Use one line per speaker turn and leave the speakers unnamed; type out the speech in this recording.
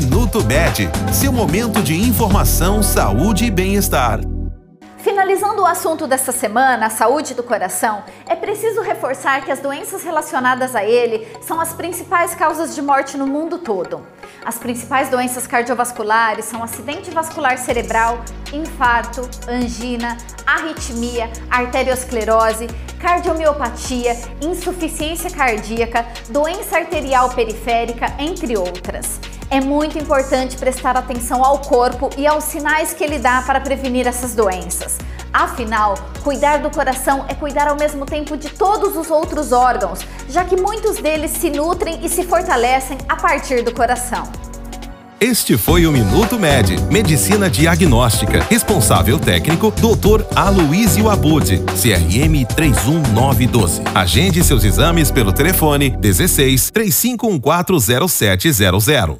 Minuto Med, seu momento de informação, saúde e bem-estar.
Finalizando o assunto dessa semana, a saúde do coração, é preciso reforçar que as doenças relacionadas a ele são as principais causas de morte no mundo todo. As principais doenças cardiovasculares são acidente vascular cerebral, infarto, angina, arritmia, arteriosclerose, cardiomiopatia, insuficiência cardíaca, doença arterial periférica, entre outras. É muito importante prestar atenção ao corpo e aos sinais que ele dá para prevenir essas doenças. Afinal, cuidar do coração é cuidar ao mesmo tempo de todos os outros órgãos, já que muitos deles se nutrem e se fortalecem a partir do coração.
Este foi o Minuto Med, Medicina Diagnóstica. Responsável técnico, Dr. Aloysio Abud, CRM 31912. Agende seus exames pelo telefone 16 35140700.